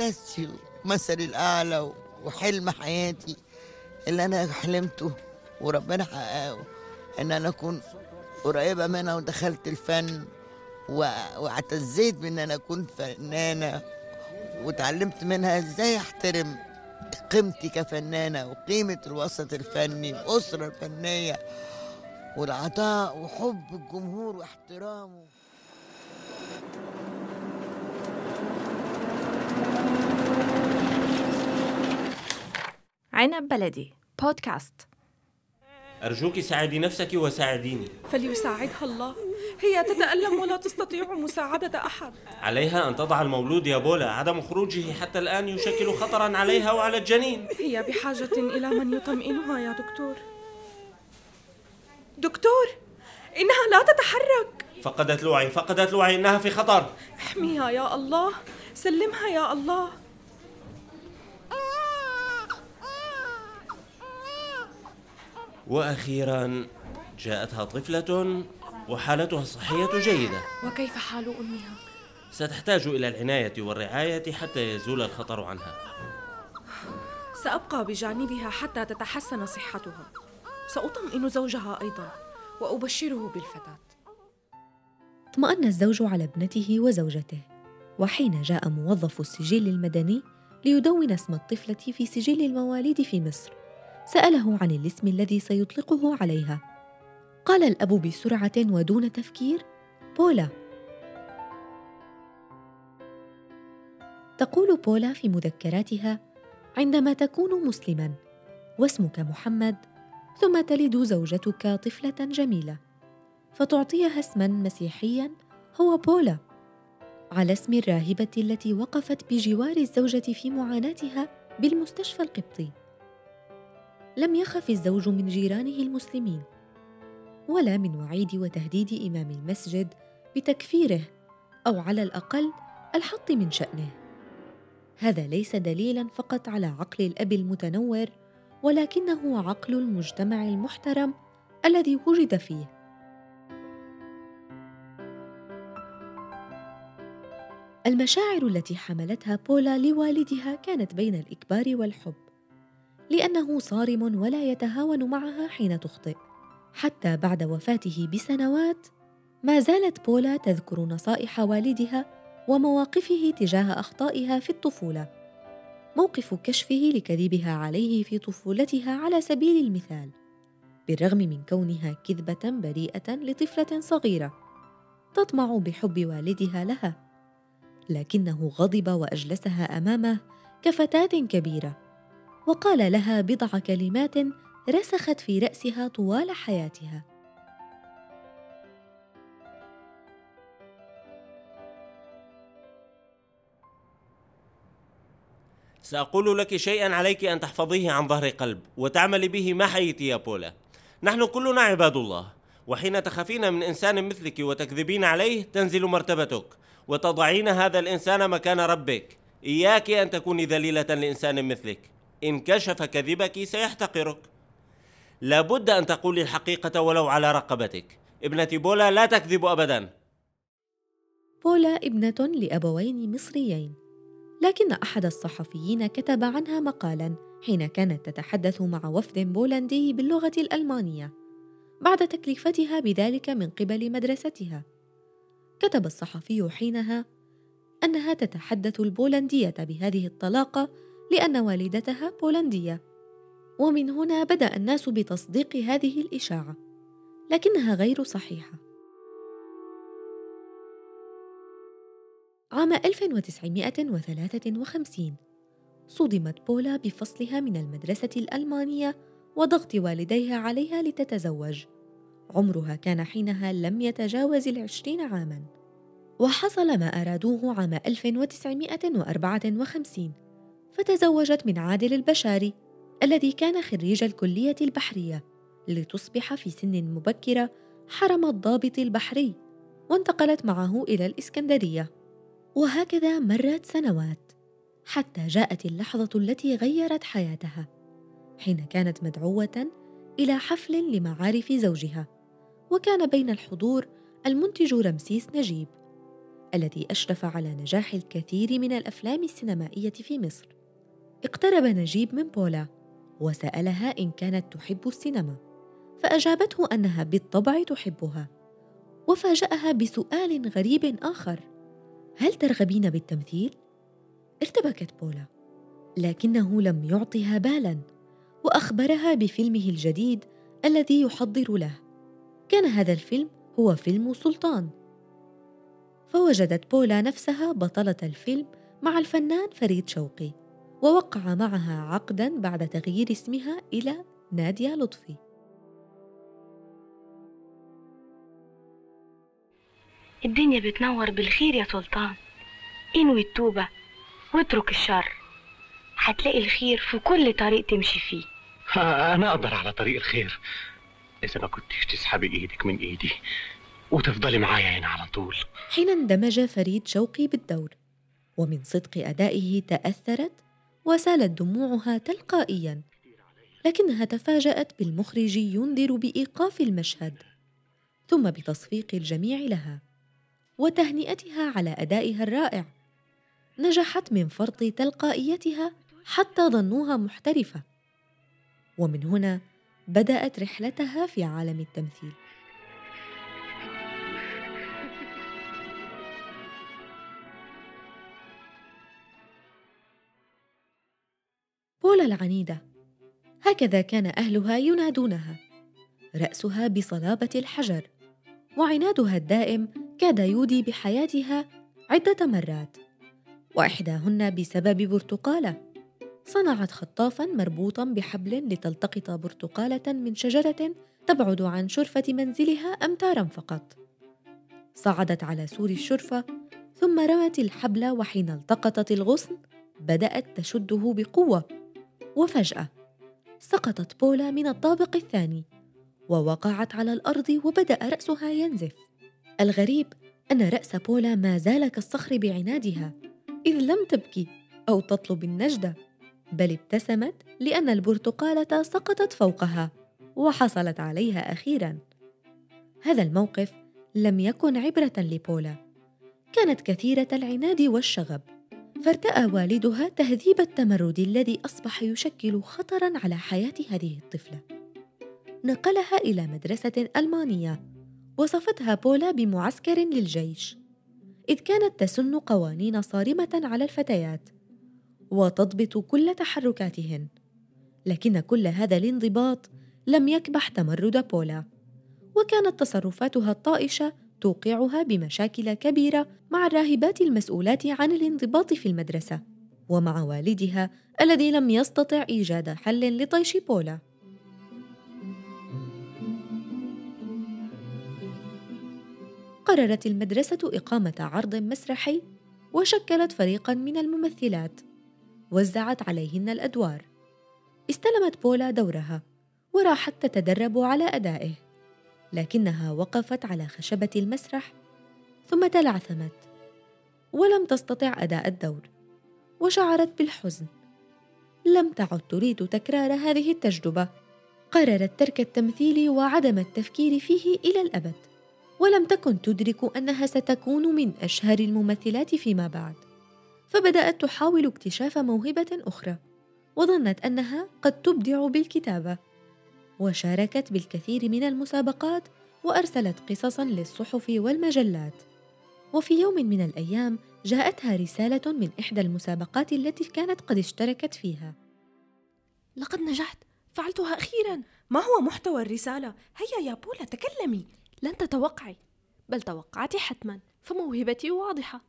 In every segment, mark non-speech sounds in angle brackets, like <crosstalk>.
أستاذتي ومثلي الأعلى وحلم حياتي اللي أنا حلمته وربنا حققه إن أنا أكون قريبة منها ودخلت الفن واعتزيت بإن أنا أكون فنانة وتعلمت منها إزاي أحترم قيمتي كفنانة وقيمة الوسط الفني والأسرة الفنية والعطاء وحب الجمهور واحترامه. عنب بلدي. بودكاست. أرجوك ساعدي نفسك وساعديني. فليساعدها الله. هي تتألم ولا تستطيع مساعدة أحد. عليها أن تضع المولود يا بولا. عدم خروجه حتى الآن يشكل خطرا عليها وعلى الجنين. هي بحاجة إلى من يطمئنها يا دكتور. دكتور إنها لا تتحرك. فقدت الوعي فقدت الوعي إنها في خطر. احميها يا الله. سلمها يا الله. وأخيرا جاءتها طفلة وحالتها الصحية جيدة. وكيف حال أمها؟ ستحتاج إلى العناية والرعاية حتى يزول الخطر عنها. سأبقى بجانبها حتى تتحسن صحتها. سأطمئن زوجها أيضا وأبشره بالفتاة. اطمأن الزوج على ابنته وزوجته. وحين جاء موظف السجل المدني ليدون اسم الطفلة في سجل المواليد في مصر. سأله عن الاسم الذي سيطلقه عليها. قال الأب بسرعة ودون تفكير بولا. تقول بولا في مذكراتها عندما تكون مسلما واسمك محمد ثم تلد زوجتك طفلة جميلة فتعطيها اسما مسيحيا هو بولا. على اسم الراهبة التي وقفت بجوار الزوجة في معاناتها بالمستشفى القبطي. لم يخف الزوج من جيرانه المسلمين ولا من وعيد وتهديد إمام المسجد بتكفيره أو على الأقل الحط من شأنه. هذا ليس دليلا فقط على عقل الأب المتنور ولكنه عقل المجتمع المحترم الذي وجد فيه. المشاعر التي حملتها بولا لوالدها كانت بين الإكبار والحب. لأنه صارم ولا يتهاون معها حين تخطئ. حتى بعد وفاته بسنوات ما زالت بولا تذكر نصائح والدها ومواقفه تجاه أخطائها في الطفولة. موقف كشفه لكذبها عليه في طفولتها على سبيل المثال بالرغم من كونها كذبة بريئة لطفلة صغيرة تطمع بحب والدها لها لكنه غضب وأجلسها أمامه كفتاة كبيرة. وقال لها بضع كلمات رسخت في رأسها طوال حياتها. سأقول لك شيئا عليك أن تحفظيه عن ظهر قلب وتعملي به ما حييت يا بولا. نحن كلنا عباد الله وحين تخافين من إنسان مثلك وتكذبين عليه تنزل مرتبتك وتضعين هذا الإنسان مكان ربك. إياك أن تكوني ذليلة لإنسان مثلك. إن كشف كذبك سيحتقرك. لابد أن تقولي الحقيقة ولو على رقبتك. ابنتي بولا لا تكذب أبدا. بولا ابنة لأبوين مصريين. لكن أحد الصحفيين كتب عنها مقالا حين كانت تتحدث مع وفد بولندي باللغة الألمانية بعد تكليفتها بذلك من قبل مدرستها. كتب الصحفي حينها أنها تتحدث البولندية بهذه الطلاقة لأن والدتها بولندية. ومن هنا بدأ الناس بتصديق هذه الإشاعة لكنها غير صحيحة. عام 1953 صدمت بولا بفصلها من المدرسة الألمانية وضغط والديها عليها لتتزوج. عمرها كان حينها لم يتجاوز العشرين عاماً. وحصل ما أرادوه عام 1954 فتزوجت من عادل البشاري الذي كان خريج الكلية البحرية لتصبح في سن مبكرة حرم الضابط البحري وانتقلت معه إلى الإسكندرية. وهكذا مرت سنوات حتى جاءت اللحظة التي غيرت حياتها حين كانت مدعوة إلى حفل لمعارف زوجها وكان بين الحضور المنتج رمسيس نجيب الذي أشرف على نجاح الكثير من الأفلام السينمائية في مصر. اقترب نجيب من بولا وسألها إن كانت تحب السينما فأجابته أنها بالطبع تحبها وفاجأها بسؤال غريب آخر. هل ترغبين بالتمثيل؟ ارتبكت بولا لكنه لم يعطها بالا وأخبرها بفيلمه الجديد الذي يحضر له. كان هذا الفيلم هو فيلم سلطان. فوجدت بولا نفسها بطلة الفيلم مع الفنان فريد شوقي. ووقع معها عقدا بعد تغيير اسمها إلى نادية لطفي. الدنيا بتنور بالخير يا سلطان. انوي التوبة واترك الشر. هتلاقي الخير في كل طريق تمشي فيه. <laughs> أنا أقدر على طريق الخير. إذا ما كنتش تسحبي إيدك من إيدي وتفضلي معايا هنا على طول. حين اندمج فريد شوقي بالدور ومن صدق أدائه تأثرت وسالت دموعها تلقائيا لكنها تفاجأت بالمخرج ينذر بإيقاف المشهد ثم بتصفيق الجميع لها وتهنئتها على أدائها الرائع. نجحت من فرط تلقائيتها حتى ظنوها محترفة ومن هنا بدأت رحلتها في عالم التمثيل. بولا العنيدة. هكذا كان أهلها ينادونها. رأسها بصلابة الحجر. وعنادها الدائم كاد يودي بحياتها عدة مرات. وإحداهن بسبب برتقالة. صنعت خطافا مربوطا بحبل لتلتقط برتقالة من شجرة تبعد عن شرفة منزلها أمتارا فقط. صعدت على سور الشرفة ثم رمت الحبل وحين التقطت الغصن بدأت تشده بقوة. وفجأة سقطت بولا من الطابق الثاني ووقعت على الأرض وبدأ رأسها ينزف. الغريب أن رأس بولا ما زال كالصخر بعنادها إذ لم تبكي أو تطلب النجدة بل ابتسمت لأن البرتقالة سقطت فوقها وحصلت عليها أخيرا. هذا الموقف لم يكن عبرة لبولا كانت كثيرة العناد والشغب. فارتأى والدها تهذيب التمرد الذي أصبح يشكل خطرا على حياة هذه الطفلة. نقلها إلى مدرسة ألمانية وصفتها بولا بمعسكر للجيش إذ كانت تسن قوانين صارمة على الفتيات وتضبط كل تحركاتهن. لكن كل هذا الانضباط لم يكبح تمرد بولا وكانت تصرفاتها الطائشة توقعها بمشاكل كبيرة مع الراهبات المسؤولات عن الانضباط في المدرسة ومع والدها الذي لم يستطع إيجاد حل لطيش بولا. قررت المدرسة إقامة عرض مسرحي وشكلت فريقا من الممثلات وزعت عليهن الأدوار. استلمت بولا دورها وراحت تتدرب على أدائه. لكنها وقفت على خشبة المسرح ثم تلعثمت ولم تستطع أداء الدور وشعرت بالحزن. لم تعد تريد تكرار هذه التجربة قررت ترك التمثيل وعدم التفكير فيه إلى الأبد ولم تكن تدرك أنها ستكون من أشهر الممثلات فيما بعد. فبدأت تحاول اكتشاف موهبة أخرى وظنت أنها قد تبدع بالكتابة. وشاركت بالكثير من المسابقات وأرسلت قصصا للصحف والمجلات. وفي يوم من الأيام جاءتها رسالة من إحدى المسابقات التي كانت قد اشتركت فيها. لقد نجحت. فعلتها أخيرا. ما هو محتوى الرسالة؟ هيا يا بولا تكلمي. لن تتوقعي. بل توقعت حتما. فموهبتي واضحة.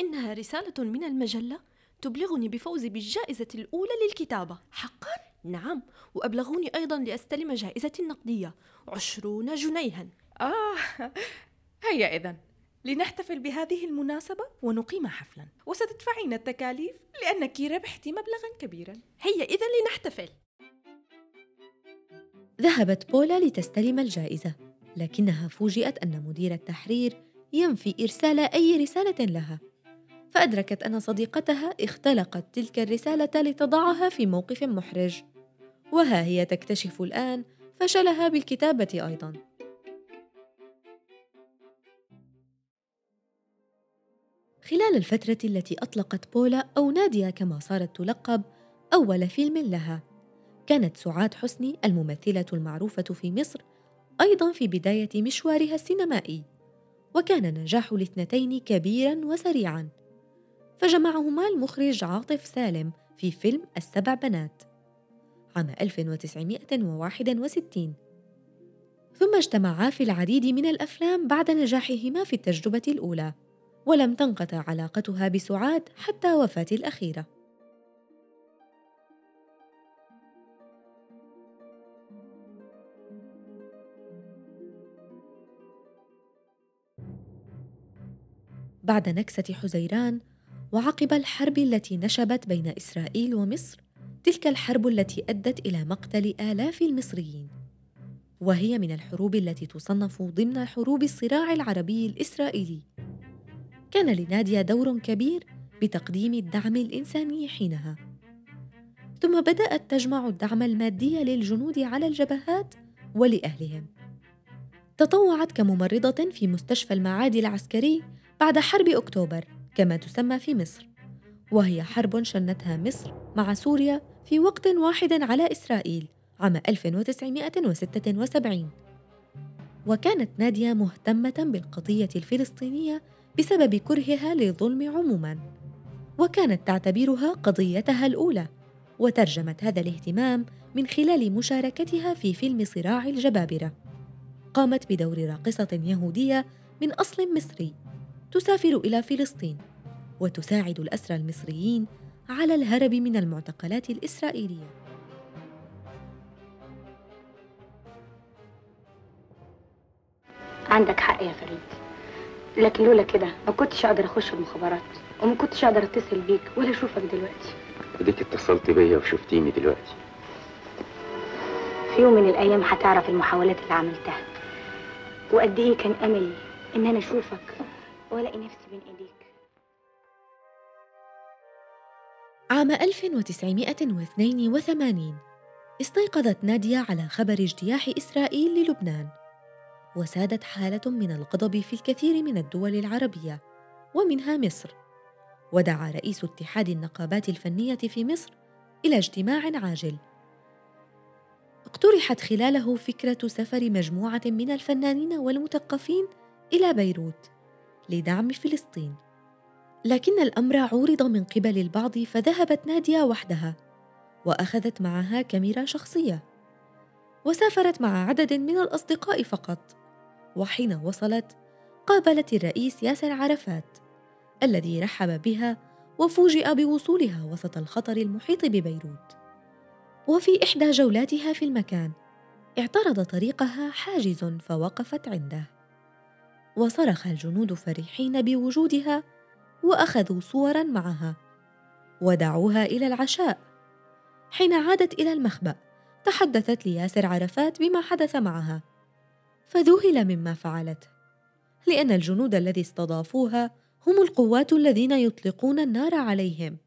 إنها رسالة من المجلة تبلغني بفوزي بالجائزة الأولى للكتابة. حقا؟ نعم وأبلغوني أيضا لأستلم جائزة نقدية عشرون جنيها. آه هيا إذا لنحتفل بهذه المناسبة ونقيم حفلا. وستدفعين التكاليف لأنك ربحت مبلغا كبيرا. هيا إذا لنحتفل. ذهبت بولا لتستلم الجائزة لكنها فوجئت أن مدير التحرير ينفي إرسال أي رسالة لها. فأدركت أن صديقتها اختلقت تلك الرسالة لتضعها في موقف محرج. وها هي تكتشف الآن فشلها بالكتابة أيضا. خلال الفترة التي أطلقت بولا أو نادية كما صارت تلقب أول فيلم لها. كانت سعاد حسني الممثلة المعروفة في مصر أيضا في بداية مشوارها السينمائي. وكان نجاح الاثنتين كبيرا وسريعا. فجمعهما المخرج عاطف سالم في فيلم السبع بنات. عام 1961 ثم اجتمعا في العديد من الأفلام بعد نجاحهما في التجربة الأولى ولم تنقطع علاقتها بسعاد حتى وفاة الأخيرة. بعد نكسة حزيران وعقب الحرب التي نشبت بين إسرائيل ومصر تلك الحرب التي أدت إلى مقتل آلاف المصريين. وهي من الحروب التي تصنف ضمن حروب الصراع العربي الإسرائيلي. كان لناديا دور كبير بتقديم الدعم الإنساني حينها. ثم بدأت تجمع الدعم المادي للجنود على الجبهات ولأهلهم. تطوعت كممرضة في مستشفى المعادي العسكري بعد حرب أكتوبر كما تسمى في مصر. وهي حرب شنتها مصر مع سوريا في وقت واحد على إسرائيل عام 1976 وكانت نادية مهتمة بالقضية الفلسطينية بسبب كرهها للظلم عموما. وكانت تعتبرها قضيتها الأولى وترجمت هذا الاهتمام من خلال مشاركتها في فيلم صراع الجبابرة. قامت بدور راقصة يهودية من أصل مصري تسافر إلى فلسطين وتساعد الأسرى المصريين على الهرب من المعتقلات الإسرائيلية. عندك حق يا فريد. لكن لولا كده ما كنتش أقدر أخش المخابرات وما كنتش أقدر أتصل بيك ولا أشوفك دلوقتي. أديك اتصلت بيا وشفتيني دلوقتي. في يوم من الأيام هتعرف المحاولات اللي عملتها وقد إيه كان أملي إن أنا أشوفك والاقي نفسي بين إيديك. عام 1982 استيقظت نادية على خبر اجتياح إسرائيل للبنان. وسادت حالة من الغضب في الكثير من الدول العربية ومنها مصر. ودعا رئيس اتحاد النقابات الفنية في مصر إلى اجتماع عاجل. اقترحت خلاله فكرة سفر مجموعة من الفنانين والمثقفين إلى بيروت لدعم فلسطين. لكن الأمر عورض من قبل البعض فذهبت نادية وحدها وأخذت معها كاميرا شخصية وسافرت مع عدد من الأصدقاء فقط وحين وصلت قابلت الرئيس ياسر عرفات الذي رحب بها وفوجئ بوصولها وسط الخطر المحيط ببيروت. وفي إحدى جولاتها في المكان اعترض طريقها حاجز فوقفت عنده وصرخ الجنود فرحين بوجودها وأخذوا صورا معها. ودعوها إلى العشاء. حين عادت إلى المخبأ تحدثت لياسر عرفات بما حدث معها. فذهل مما فعلت. لأن الجنود الذي استضافوها هم القوات الذين يطلقون النار عليهم.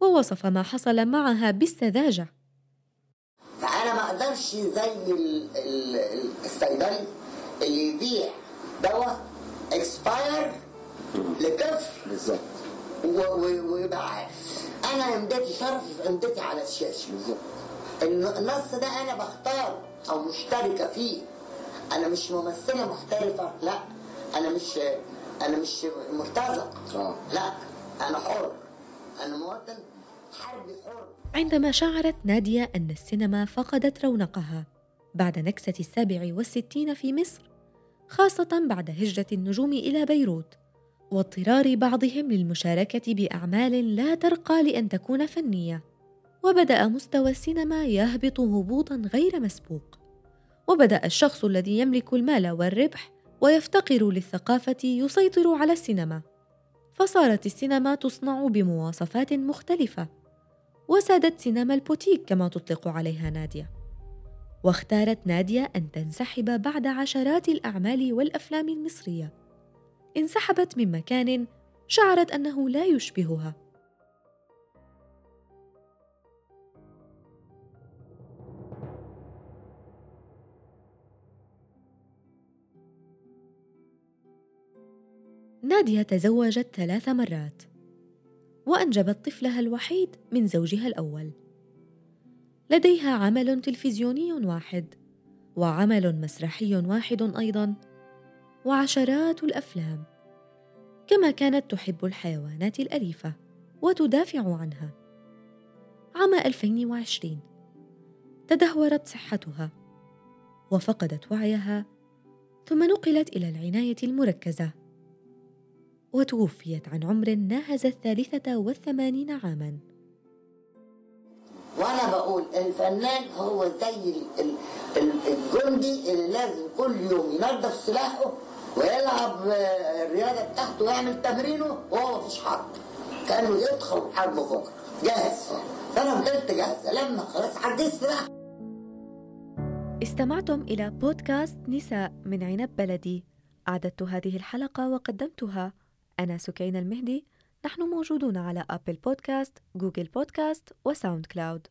ووصف ما حصل معها بالسذاجة. فأنا ما أقدرش زي الصيدلي اللي يبيع دواء اكسباير لطفل بالظبط. ويبقى عارف. أنا امدتي شرفي في امدتي على الشاشة. بالظبط. النص ده أنا بختار أو مشتركة فيه. أنا مش ممثلة محترفة لا. أنا مش أنا مش مرتزق آه. لا. أنا حر. أنا مواطن حربي حر. عندما شعرت نادية أن السينما فقدت رونقها بعد نكسة السابع والستين في مصر خاصة بعد هجرة النجوم إلى بيروت. واضطرار بعضهم للمشاركة بأعمال لا ترقى لأن تكون فنية. وبدأ مستوى السينما يهبط هبوطا غير مسبوق. وبدأ الشخص الذي يملك المال والربح ويفتقر للثقافة يسيطر على السينما. فصارت السينما تصنع بمواصفات مختلفة. وسادت سينما البوتيك كما تطلق عليها نادية. واختارت نادية أن تنسحب بعد عشرات الأعمال والأفلام المصرية. انسحبت من مكان شعرت أنه لا يشبهها. نادية تزوجت ثلاث مرات وأنجبت طفلها الوحيد من زوجها الأول. لديها عمل تلفزيوني واحد وعمل مسرحي واحد أيضا. وعشرات الأفلام. كما كانت تحب الحيوانات الأليفة وتدافع عنها. عام 2020 تدهورت صحتها وفقدت وعيها ثم نقلت إلى العناية المركزة. وتوفيت عن عمر ناهز الثالثة والثمانين عاماً. وأنا بقول الفنان هو زي ال- ال- ال- الجندي اللي لازم كل يوم ينظف سلاحه ويلعب آه، الرياضة بتاعته ويعمل تمرينه وهو مفيش حرب كانه يدخل حرب بكرة. جاهز. فأنا فضلت جاهزه لما خلاص عديت السلاح استمعتم إلى بودكاست نساء من عنب بلدي. أعددت هذه الحلقة وقدمتها أنا سكينة المهدي. نحن موجودون على أبل بودكاست، جوجل بودكاست وساوند كلاود